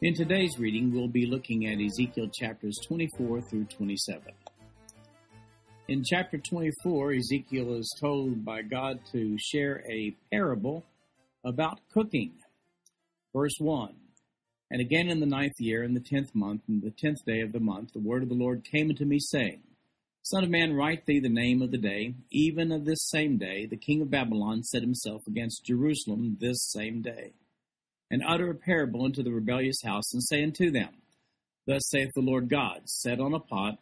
In today's reading, we'll be looking at Ezekiel chapters 24 through 27. In chapter 24, Ezekiel is told by God to share a parable about cooking. Verse 1 And again in the ninth year, in the tenth month, in the tenth day of the month, the word of the Lord came unto me, saying, Son of man, write thee the name of the day, even of this same day, the king of Babylon set himself against Jerusalem this same day. And utter a parable unto the rebellious house, and say unto them, Thus saith the Lord God, Set on a pot,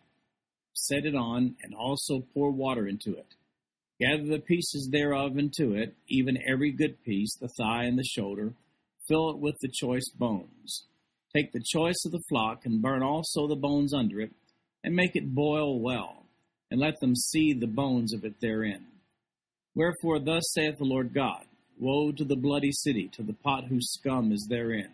set it on, and also pour water into it. Gather the pieces thereof into it, even every good piece, the thigh and the shoulder, fill it with the choice bones. Take the choice of the flock, and burn also the bones under it, and make it boil well and let them see the bones of it therein. Wherefore, thus saith the Lord God Woe to the bloody city, to the pot whose scum is therein,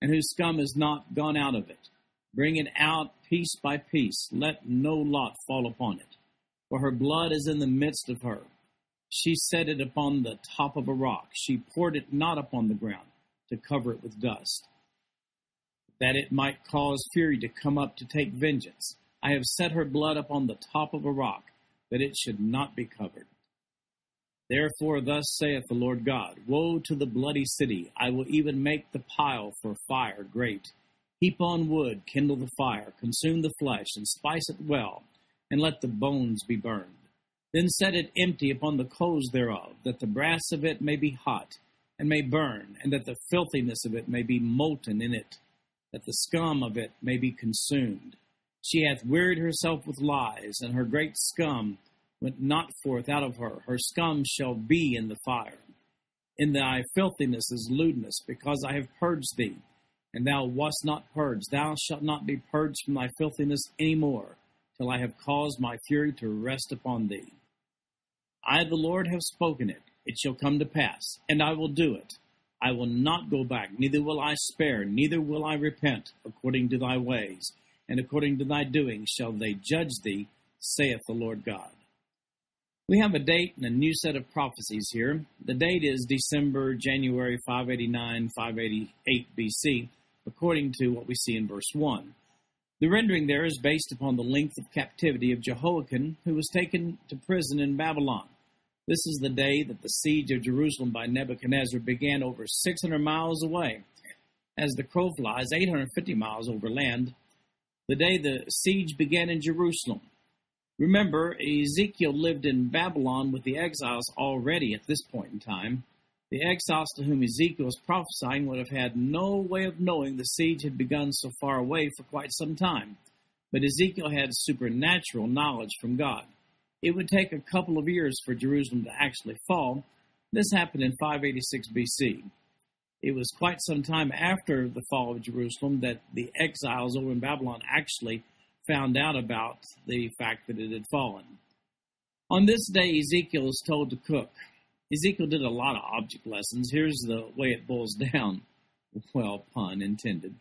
and whose scum is not gone out of it. Bring it out piece by piece, let no lot fall upon it. For her blood is in the midst of her. She set it upon the top of a rock. She poured it not upon the ground, to cover it with dust, that it might cause fury to come up to take vengeance I have set her blood upon the top of a rock, that it should not be covered. Therefore, thus saith the Lord God Woe to the bloody city! I will even make the pile for fire great. Heap on wood, kindle the fire, consume the flesh, and spice it well, and let the bones be burned. Then set it empty upon the coals thereof, that the brass of it may be hot, and may burn, and that the filthiness of it may be molten in it, that the scum of it may be consumed. She hath wearied herself with lies, and her great scum went not forth out of her. Her scum shall be in the fire. In thy filthiness is lewdness, because I have purged thee, and thou wast not purged. Thou shalt not be purged from thy filthiness any more, till I have caused my fury to rest upon thee. I, the Lord, have spoken it. It shall come to pass, and I will do it. I will not go back, neither will I spare, neither will I repent, according to thy ways and according to thy doings shall they judge thee, saith the Lord God. We have a date and a new set of prophecies here. The date is December, January 589, 588 BC, according to what we see in verse 1. The rendering there is based upon the length of captivity of Jehoiakim, who was taken to prison in Babylon. This is the day that the siege of Jerusalem by Nebuchadnezzar began over 600 miles away. As the crow flies 850 miles over land, the day the siege began in Jerusalem. Remember, Ezekiel lived in Babylon with the exiles already at this point in time. The exiles to whom Ezekiel was prophesying would have had no way of knowing the siege had begun so far away for quite some time. But Ezekiel had supernatural knowledge from God. It would take a couple of years for Jerusalem to actually fall. This happened in 586 BC it was quite some time after the fall of Jerusalem that the exiles over in Babylon actually found out about the fact that it had fallen. On this day, Ezekiel is told to cook. Ezekiel did a lot of object lessons. Here's the way it boils down. Well, pun intended.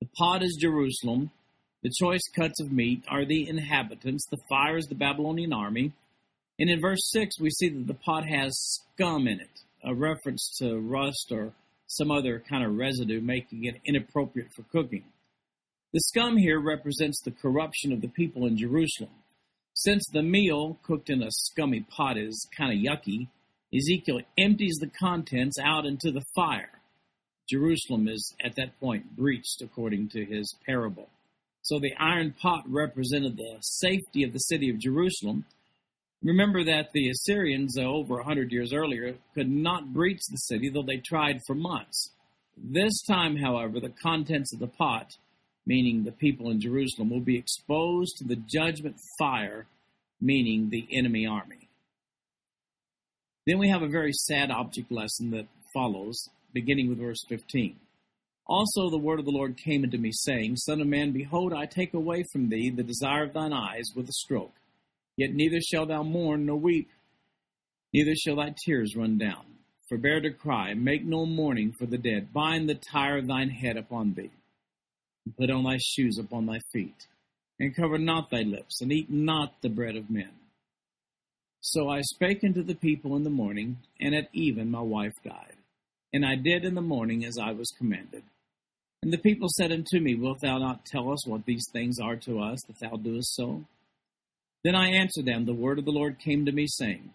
The pot is Jerusalem. The choice cuts of meat are the inhabitants. The fire is the Babylonian army. And in verse 6, we see that the pot has scum in it, a reference to rust or some other kind of residue, making it inappropriate for cooking. The scum here represents the corruption of the people in Jerusalem. Since the meal cooked in a scummy pot is kind of yucky, Ezekiel empties the contents out into the fire. Jerusalem is at that point breached, according to his parable. So the iron pot represented the safety of the city of Jerusalem, Remember that the Assyrians, uh, over a hundred years earlier, could not breach the city, though they tried for months. This time, however, the contents of the pot, meaning the people in Jerusalem, will be exposed to the judgment fire, meaning the enemy army. Then we have a very sad object lesson that follows, beginning with verse 15. Also the word of the Lord came unto me, saying, Son of man, behold, I take away from thee the desire of thine eyes with a stroke. Yet neither shalt thou mourn nor weep, neither shall thy tears run down. Forbear to cry, make no mourning for the dead. Bind the tire of thine head upon thee, and put on thy shoes upon thy feet, and cover not thy lips, and eat not the bread of men. So I spake unto the people in the morning, and at even my wife died. And I did in the morning as I was commanded. And the people said unto me, Wilt thou not tell us what these things are to us, that thou doest so? Then I answered them, The word of the Lord came to me, saying,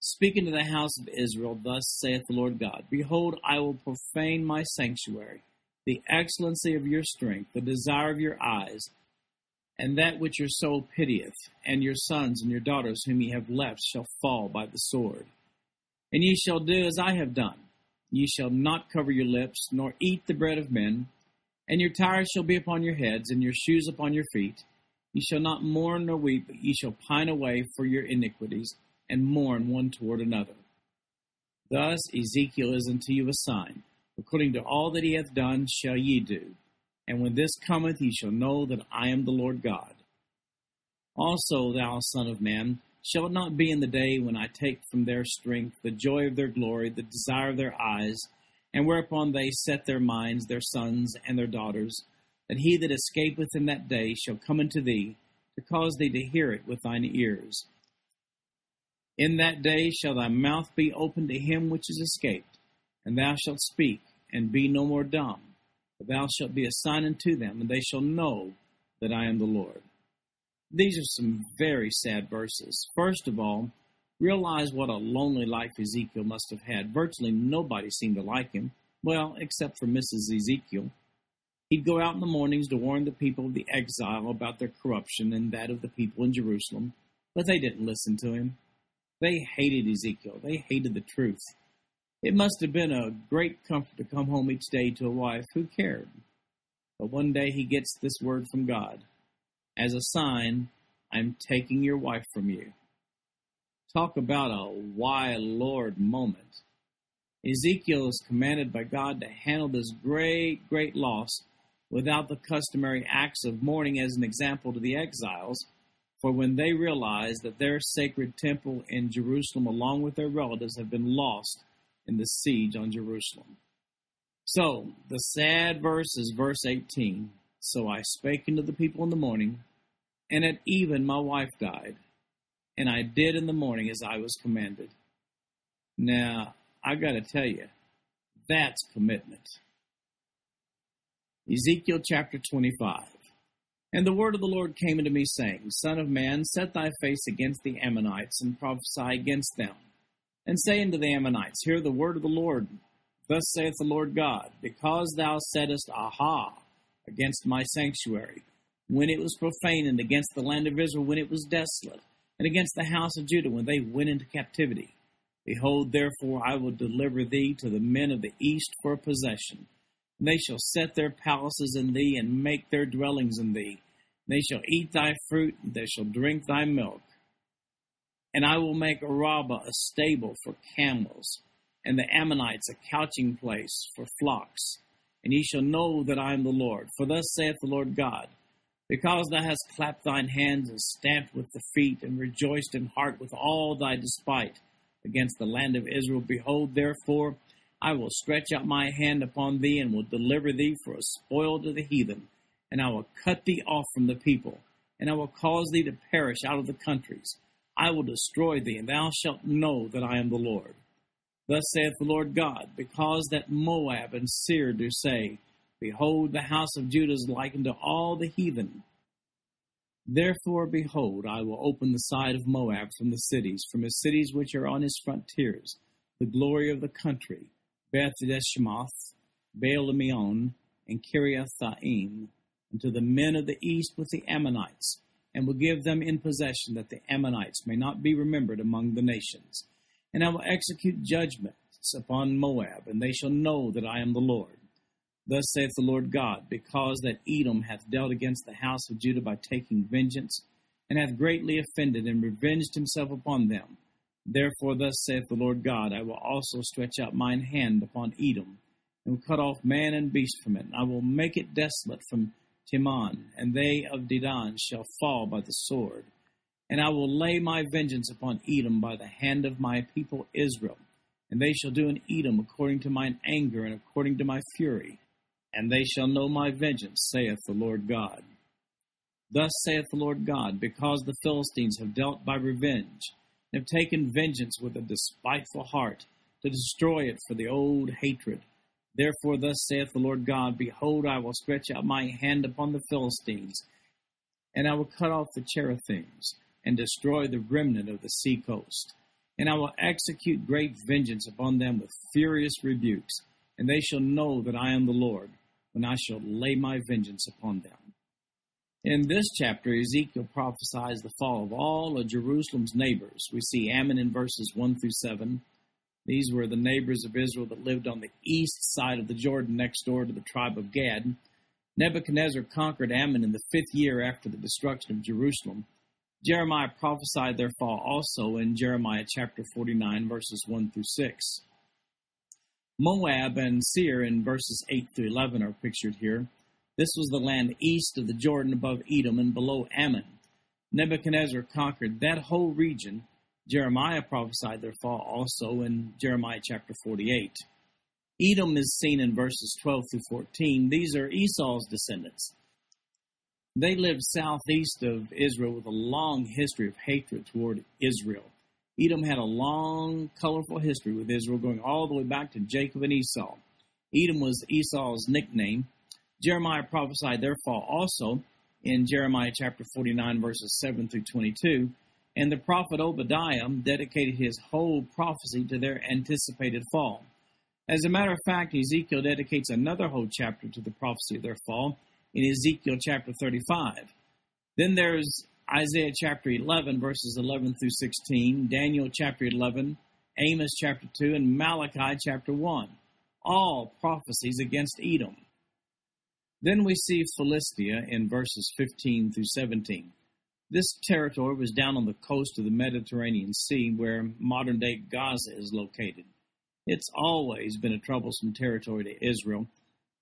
Speak unto the house of Israel, Thus saith the Lord God, Behold, I will profane my sanctuary, the excellency of your strength, the desire of your eyes, and that which your soul pitieth, and your sons and your daughters whom ye have left shall fall by the sword. And ye shall do as I have done. Ye shall not cover your lips, nor eat the bread of men, and your tires shall be upon your heads, and your shoes upon your feet. Ye shall not mourn nor weep, but ye shall pine away for your iniquities, and mourn one toward another. Thus Ezekiel is unto you a sign. According to all that he hath done shall ye do. And when this cometh, ye shall know that I am the Lord God. Also, thou son of man, shall it not be in the day when I take from their strength the joy of their glory, the desire of their eyes, and whereupon they set their minds, their sons and their daughters, that he that escapeth in that day shall come unto thee, to cause thee to hear it with thine ears. In that day shall thy mouth be opened to him which is escaped, and thou shalt speak, and be no more dumb. But thou shalt be a sign unto them, and they shall know that I am the Lord. These are some very sad verses. First of all, Realize what a lonely life Ezekiel must have had. Virtually nobody seemed to like him, well, except for Mrs. Ezekiel. He'd go out in the mornings to warn the people of the exile about their corruption and that of the people in Jerusalem, but they didn't listen to him. They hated Ezekiel. They hated the truth. It must have been a great comfort to come home each day to a wife who cared. But one day he gets this word from God As a sign, I'm taking your wife from you. Talk about a why Lord moment. Ezekiel is commanded by God to handle this great, great loss without the customary acts of mourning as an example to the exiles, for when they realize that their sacred temple in Jerusalem, along with their relatives, have been lost in the siege on Jerusalem. So, the sad verse is verse 18. So I spake unto the people in the morning, and at even my wife died and I did in the morning as I was commanded. Now, I got to tell you, that's commitment. Ezekiel chapter 25. And the word of the Lord came unto me, saying, Son of man, set thy face against the Ammonites, and prophesy against them. And say unto the Ammonites, Hear the word of the Lord. Thus saith the Lord God, Because thou saidst, Aha, against my sanctuary, when it was profane, and against the land of Israel, when it was desolate, and against the house of Judah when they went into captivity. Behold, therefore, I will deliver thee to the men of the east for possession. And they shall set their palaces in thee, and make their dwellings in thee. They shall eat thy fruit, and they shall drink thy milk. And I will make Rabbah a stable for camels, and the Ammonites a couching place for flocks. And ye shall know that I am the Lord. For thus saith the Lord God because thou hast clapped thine hands and stamped with the feet and rejoiced in heart with all thy despite against the land of Israel, behold, therefore, I will stretch out my hand upon thee and will deliver thee for a spoil to the heathen, and I will cut thee off from the people, and I will cause thee to perish out of the countries. I will destroy thee, and thou shalt know that I am the Lord. Thus saith the Lord God, because that Moab and Seir do say, Behold, the house of Judah is likened to all the heathen. Therefore, behold, I will open the side of Moab from the cities, from his cities which are on his frontiers, the glory of the country, Beth Jeshimoth, Baal Meon, and Kiriathaim, unto the men of the east with the Ammonites, and will give them in possession, that the Ammonites may not be remembered among the nations. And I will execute judgments upon Moab, and they shall know that I am the Lord. Thus saith the Lord God, because that Edom hath dealt against the house of Judah by taking vengeance, and hath greatly offended and revenged himself upon them. Therefore, thus saith the Lord God, I will also stretch out mine hand upon Edom, and will cut off man and beast from it. And I will make it desolate from Teman, and they of Dedan shall fall by the sword. And I will lay my vengeance upon Edom by the hand of my people Israel. And they shall do in Edom according to mine anger and according to my fury. And they shall know my vengeance, saith the Lord God. Thus saith the Lord God, because the Philistines have dealt by revenge, and have taken vengeance with a despiteful heart, to destroy it for the old hatred. Therefore, thus saith the Lord God Behold, I will stretch out my hand upon the Philistines, and I will cut off the cherethims, and destroy the remnant of the sea coast. And I will execute great vengeance upon them with furious rebukes, and they shall know that I am the Lord, when I shall lay my vengeance upon them. In this chapter, Ezekiel prophesies the fall of all of Jerusalem's neighbors. We see Ammon in verses 1 through 7. These were the neighbors of Israel that lived on the east side of the Jordan next door to the tribe of Gad. Nebuchadnezzar conquered Ammon in the fifth year after the destruction of Jerusalem. Jeremiah prophesied their fall also in Jeremiah chapter 49, verses 1 through 6. Moab and Seir in verses 8 through 11 are pictured here. This was the land east of the Jordan above Edom and below Ammon. Nebuchadnezzar conquered that whole region. Jeremiah prophesied their fall also in Jeremiah chapter 48. Edom is seen in verses 12 through 14. These are Esau's descendants. They lived southeast of Israel with a long history of hatred toward Israel. Edom had a long, colorful history with Israel going all the way back to Jacob and Esau. Edom was Esau's nickname. Jeremiah prophesied their fall also in Jeremiah chapter 49, verses 7 through 22. And the prophet Obadiah dedicated his whole prophecy to their anticipated fall. As a matter of fact, Ezekiel dedicates another whole chapter to the prophecy of their fall in Ezekiel chapter 35. Then there's Isaiah chapter 11, verses 11 through 16, Daniel chapter 11, Amos chapter 2, and Malachi chapter 1. All prophecies against Edom. Then we see Philistia in verses 15 through 17. This territory was down on the coast of the Mediterranean Sea where modern day Gaza is located. It's always been a troublesome territory to Israel.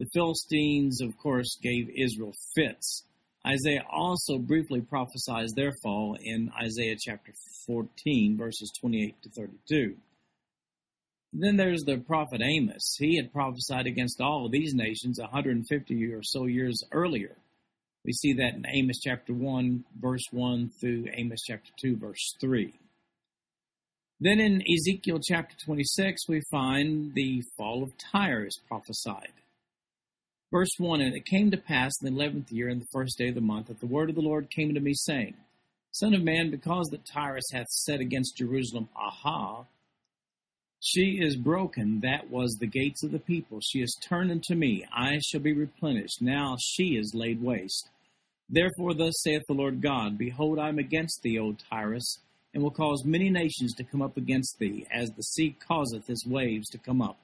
The Philistines, of course, gave Israel fits Isaiah also briefly prophesies their fall in Isaiah chapter 14, verses 28 to 32. Then there's the prophet Amos. He had prophesied against all of these nations 150 or so years earlier. We see that in Amos chapter 1, verse 1 through Amos chapter 2, verse 3. Then in Ezekiel chapter 26, we find the fall of Tyre is prophesied. Verse 1 And it came to pass in the eleventh year, in the first day of the month, that the word of the Lord came to me, saying, Son of man, because that Tyrus hath said against Jerusalem, Aha, she is broken, that was the gates of the people. She is turned unto me, I shall be replenished. Now she is laid waste. Therefore, thus saith the Lord God Behold, I am against thee, O Tyrus, and will cause many nations to come up against thee, as the sea causeth his waves to come up.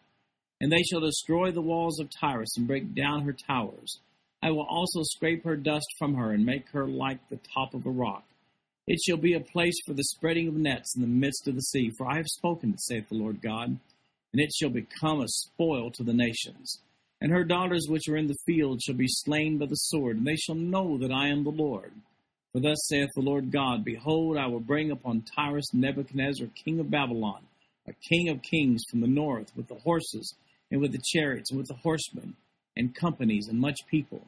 And they shall destroy the walls of Tyrus and break down her towers. I will also scrape her dust from her and make her like the top of a rock. It shall be a place for the spreading of nets in the midst of the sea, for I have spoken it, saith the Lord God. And it shall become a spoil to the nations. And her daughters which are in the field shall be slain by the sword, and they shall know that I am the Lord. For thus saith the Lord God Behold, I will bring upon Tyrus Nebuchadnezzar, king of Babylon, a king of kings from the north, with the horses and with the chariots, and with the horsemen, and companies, and much people.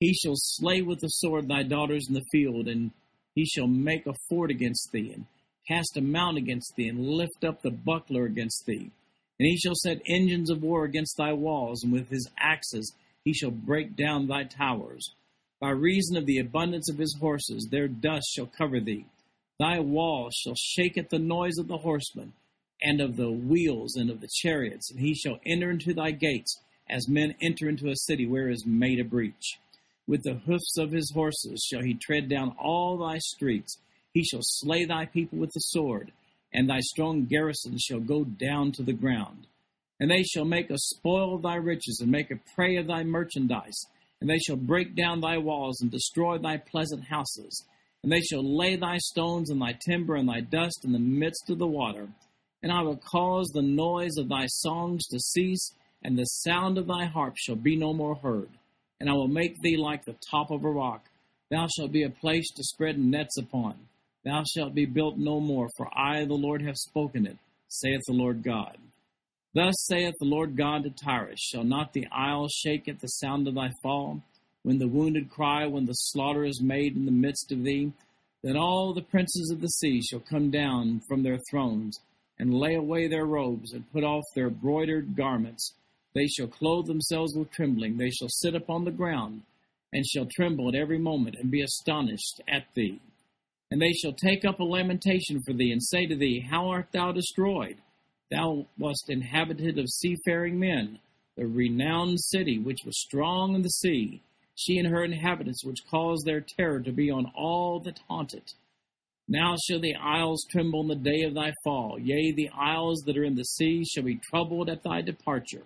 He shall slay with the sword thy daughters in the field, and he shall make a fort against thee, and cast a mount against thee, and lift up the buckler against thee. And he shall set engines of war against thy walls, and with his axes he shall break down thy towers. By reason of the abundance of his horses, their dust shall cover thee. Thy walls shall shake at the noise of the horsemen and of the wheels and of the chariots, and he shall enter into thy gates as men enter into a city where is made a breach. With the hoofs of his horses shall he tread down all thy streets. He shall slay thy people with the sword, and thy strong garrison shall go down to the ground. And they shall make a spoil of thy riches, and make a prey of thy merchandise. And they shall break down thy walls, and destroy thy pleasant houses. And they shall lay thy stones and thy timber and thy dust in the midst of the water and I will cause the noise of thy songs to cease, and the sound of thy harp shall be no more heard. And I will make thee like the top of a rock. Thou shalt be a place to spread nets upon. Thou shalt be built no more, for I, the Lord, have spoken it, saith the Lord God. Thus saith the Lord God to Tyrus Shall not the isles shake at the sound of thy fall? When the wounded cry, when the slaughter is made in the midst of thee? Then all the princes of the sea shall come down from their thrones, and lay away their robes, and put off their broidered garments. They shall clothe themselves with trembling. They shall sit upon the ground, and shall tremble at every moment, and be astonished at thee. And they shall take up a lamentation for thee, and say to thee, How art thou destroyed? Thou wast inhabited of seafaring men, the renowned city which was strong in the sea, she and her inhabitants, which caused their terror to be on all that haunt it. Now shall the isles tremble in the day of thy fall, yea, the isles that are in the sea shall be troubled at thy departure.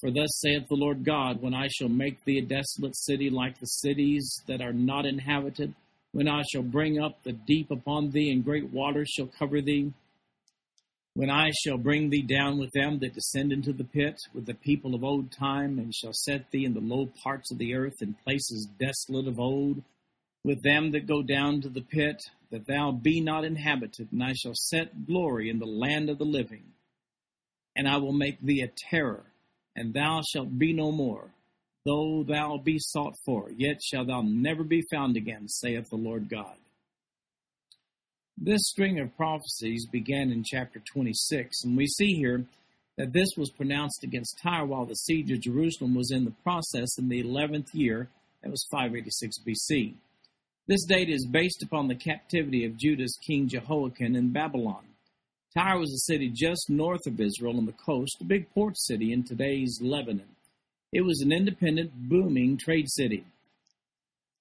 For thus saith the Lord God, when I shall make thee a desolate city like the cities that are not inhabited, when I shall bring up the deep upon thee, and great waters shall cover thee, when I shall bring thee down with them that descend into the pit, with the people of old time, and shall set thee in the low parts of the earth, in places desolate of old, with them that go down to the pit, that thou be not inhabited, and I shall set glory in the land of the living. And I will make thee a terror, and thou shalt be no more. Though thou be sought for, yet shalt thou never be found again, saith the Lord God. This string of prophecies began in chapter 26, and we see here that this was pronounced against Tyre while the siege of Jerusalem was in the process in the 11th year, that was 586 BC. This date is based upon the captivity of Judah's king Jehoiakim in Babylon. Tyre was a city just north of Israel on the coast, a big port city in today's Lebanon. It was an independent, booming trade city.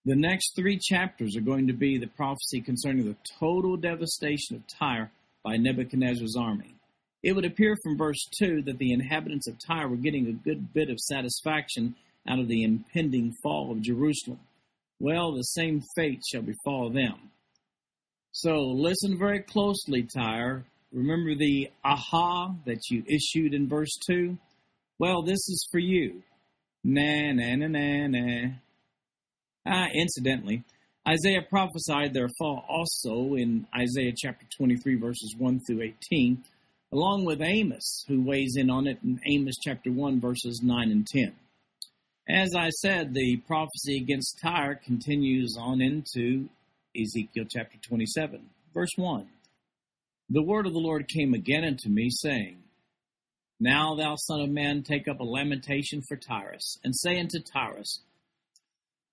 The next three chapters are going to be the prophecy concerning the total devastation of Tyre by Nebuchadnezzar's army. It would appear from verse 2 that the inhabitants of Tyre were getting a good bit of satisfaction out of the impending fall of Jerusalem. Well, the same fate shall befall them. So listen very closely, Tyre. Remember the aha that you issued in verse 2? Well, this is for you. Na, na, na, na, na. Ah, incidentally, Isaiah prophesied their fall also in Isaiah chapter 23, verses 1 through 18, along with Amos, who weighs in on it in Amos chapter 1, verses 9 and 10. As I said, the prophecy against Tyre continues on into Ezekiel chapter 27, verse 1. The word of the Lord came again unto me, saying, Now, thou son of man, take up a lamentation for Tyrus, and say unto Tyrus,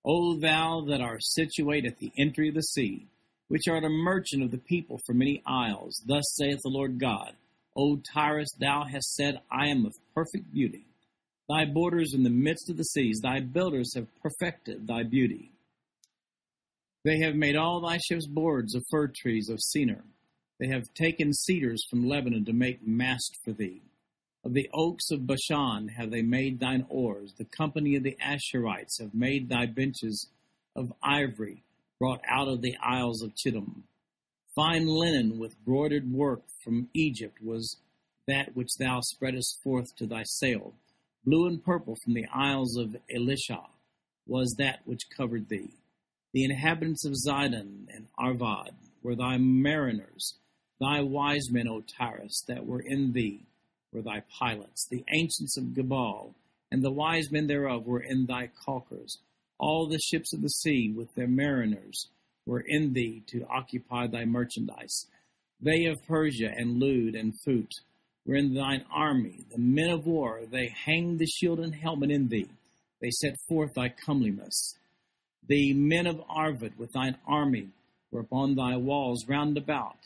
O thou that art situate at the entry of the sea, which art a merchant of the people for many isles, thus saith the Lord God, O Tyrus, thou hast said, I am of perfect beauty. Thy borders in the midst of the seas, thy builders have perfected thy beauty. They have made all thy ships boards of fir trees of Senir. They have taken cedars from Lebanon to make mast for thee. Of the oaks of Bashan have they made thine oars. The company of the Ashurites have made thy benches of ivory brought out of the isles of Chittim. Fine linen with broidered work from Egypt was that which thou spreadest forth to thy sail. Blue and purple from the isles of Elishah was that which covered thee. The inhabitants of Zidon and Arvad were thy mariners, thy wise men, O Tyrus, that were in thee were thy pilots. The ancients of Gebal and the wise men thereof were in thy caulkers. All the ships of the sea with their mariners were in thee to occupy thy merchandise. They of Persia and Lud and Phut were in thine army, the men of war, they hanged the shield and helmet in thee. They set forth thy comeliness. The men of Arvad with thine army were upon thy walls round about,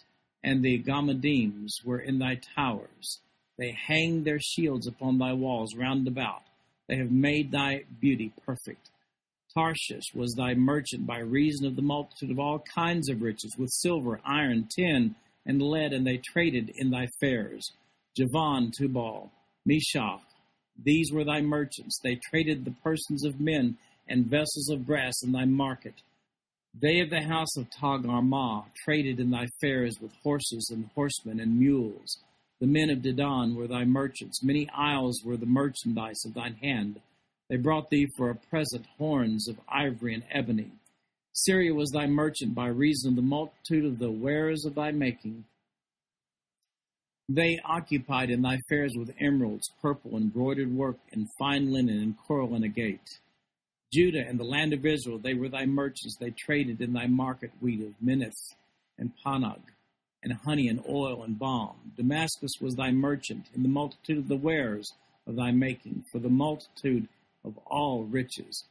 and the Gammadims were in thy towers. They hang their shields upon thy walls round about. They have made thy beauty perfect. Tarshish was thy merchant by reason of the multitude of all kinds of riches, with silver, iron, tin, and lead, and they traded in thy fairs. Javan, Tubal, Meshech, these were thy merchants. They traded the persons of men and vessels of brass in thy market. They of the house of Togarmah traded in thy fairs with horses and horsemen and mules. The men of Dedan were thy merchants. Many isles were the merchandise of thine hand. They brought thee for a present horns of ivory and ebony. Syria was thy merchant by reason of the multitude of the wares of thy making. They occupied in thy fairs with emeralds, purple, embroidered work, and fine linen, and coral and agate. Judah and the land of Israel, they were thy merchants. They traded in thy market wheat of Minnith and Pannag and honey and oil and balm. Damascus was thy merchant in the multitude of the wares of thy making, for the multitude of all riches,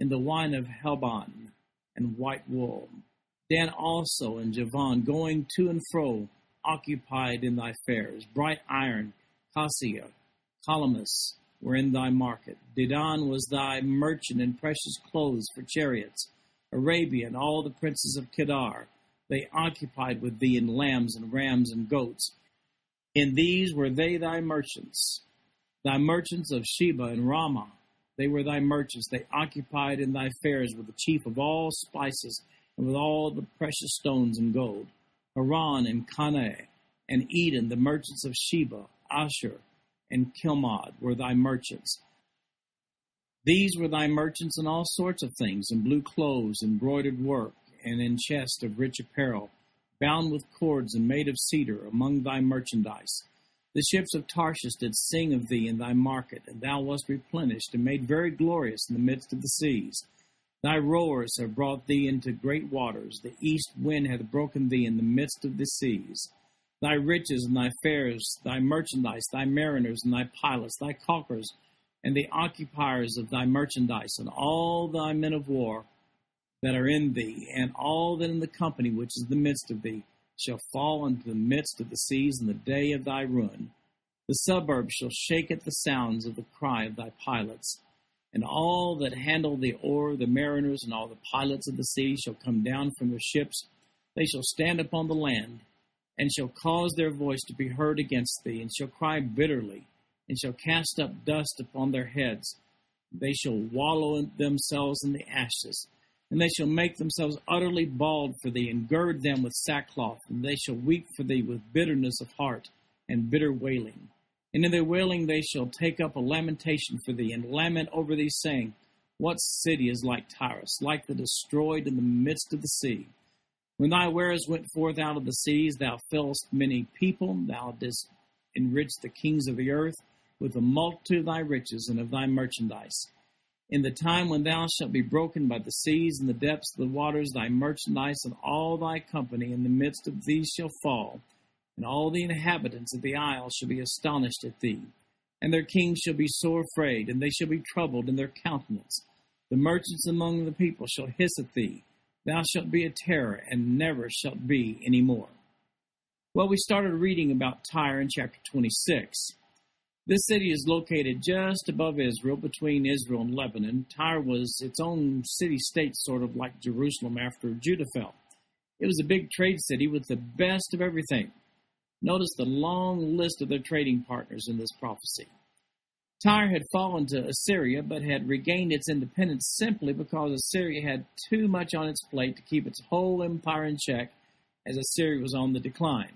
in the wine of Helbon and white wool. Dan also and Javan, going to and fro, occupied in thy fairs. Bright iron, cassia, calamus were in thy market. Dedan was thy merchant in precious clothes for chariots. Arabia and all the princes of Kedar they occupied with thee in lambs and rams and goats. In these were they thy merchants, thy merchants of Sheba and Raamah. They were thy merchants. They occupied in thy fairs with the chief of all spices and with all the precious stones and gold. Haran and Canneh and Eden, the merchants of Sheba, Ashur, and Chilmad were thy merchants. These were thy merchants in all sorts of things, in blue clothes, embroidered work, and in chests of rich apparel, bound with cords and made of cedar, among thy merchandise. The ships of Tarshish did sing of thee in thy market, and thou wast replenished and made very glorious in the midst of the seas. Thy rowers have brought thee into great waters. The east wind hath broken thee in the midst of the seas. Thy riches and thy fairs, thy merchandise, thy mariners and thy pilots, thy caulkers, and the occupiers of thy merchandise, and all thy men of war that are in thee, and all that in the company which is the midst of thee, shall fall into the midst of the seas in the day of thy ruin. The suburbs shall shake at the sounds of the cry of thy pilots. And all that handle the oar, the mariners, and all the pilots of the sea shall come down from their ships. They shall stand upon the land, and shall cause their voice to be heard against thee, and shall cry bitterly, and shall cast up dust upon their heads. They shall wallow themselves in the ashes and they shall make themselves utterly bald for thee, and gird them with sackcloth, and they shall weep for thee with bitterness of heart and bitter wailing. And in their wailing they shall take up a lamentation for thee, and lament over thee, saying, What city is like Tyrus, like the destroyed in the midst of the sea? When thy wares went forth out of the seas, thou fillest many people, thou didst enrich the kings of the earth with the multitude of thy riches and of thy merchandise. In the time when thou shalt be broken by the seas and the depths of the waters, thy merchandise and all thy company in the midst of these shall fall, and all the inhabitants of the isle shall be astonished at thee. And their kings shall be sore afraid, and they shall be troubled in their countenance. The merchants among the people shall hiss at thee. Thou shalt be a terror, and never shalt be any more. Well, we started reading about Tyre in chapter 26. This city is located just above Israel, between Israel and Lebanon. Tyre was its own city state, sort of like Jerusalem after Judah fell. It was a big trade city with the best of everything. Notice the long list of their trading partners in this prophecy. Tyre had fallen to Assyria, but had regained its independence simply because Assyria had too much on its plate to keep its whole empire in check as Assyria was on the decline.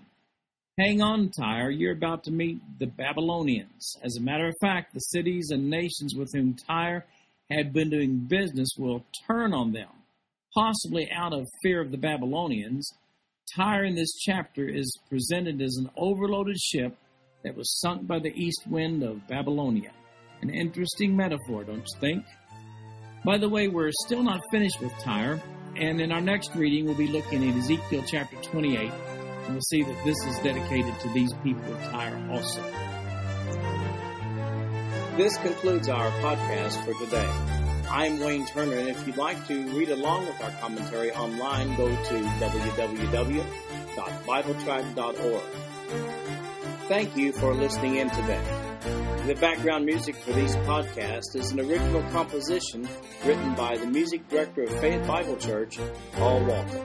Hang on, Tyre, you're about to meet the Babylonians. As a matter of fact, the cities and nations with whom Tyre had been doing business will turn on them, possibly out of fear of the Babylonians. Tyre in this chapter is presented as an overloaded ship that was sunk by the east wind of Babylonia. An interesting metaphor, don't you think? By the way, we're still not finished with Tyre, and in our next reading, we'll be looking at Ezekiel chapter 28 and we'll see that this is dedicated to these people of Tyre also. This concludes our podcast for today. I'm Wayne Turner, and if you'd like to read along with our commentary online, go to www.bibletrack.org. Thank you for listening in today. The background music for these podcasts is an original composition written by the music director of Faith Bible Church, Paul Walker.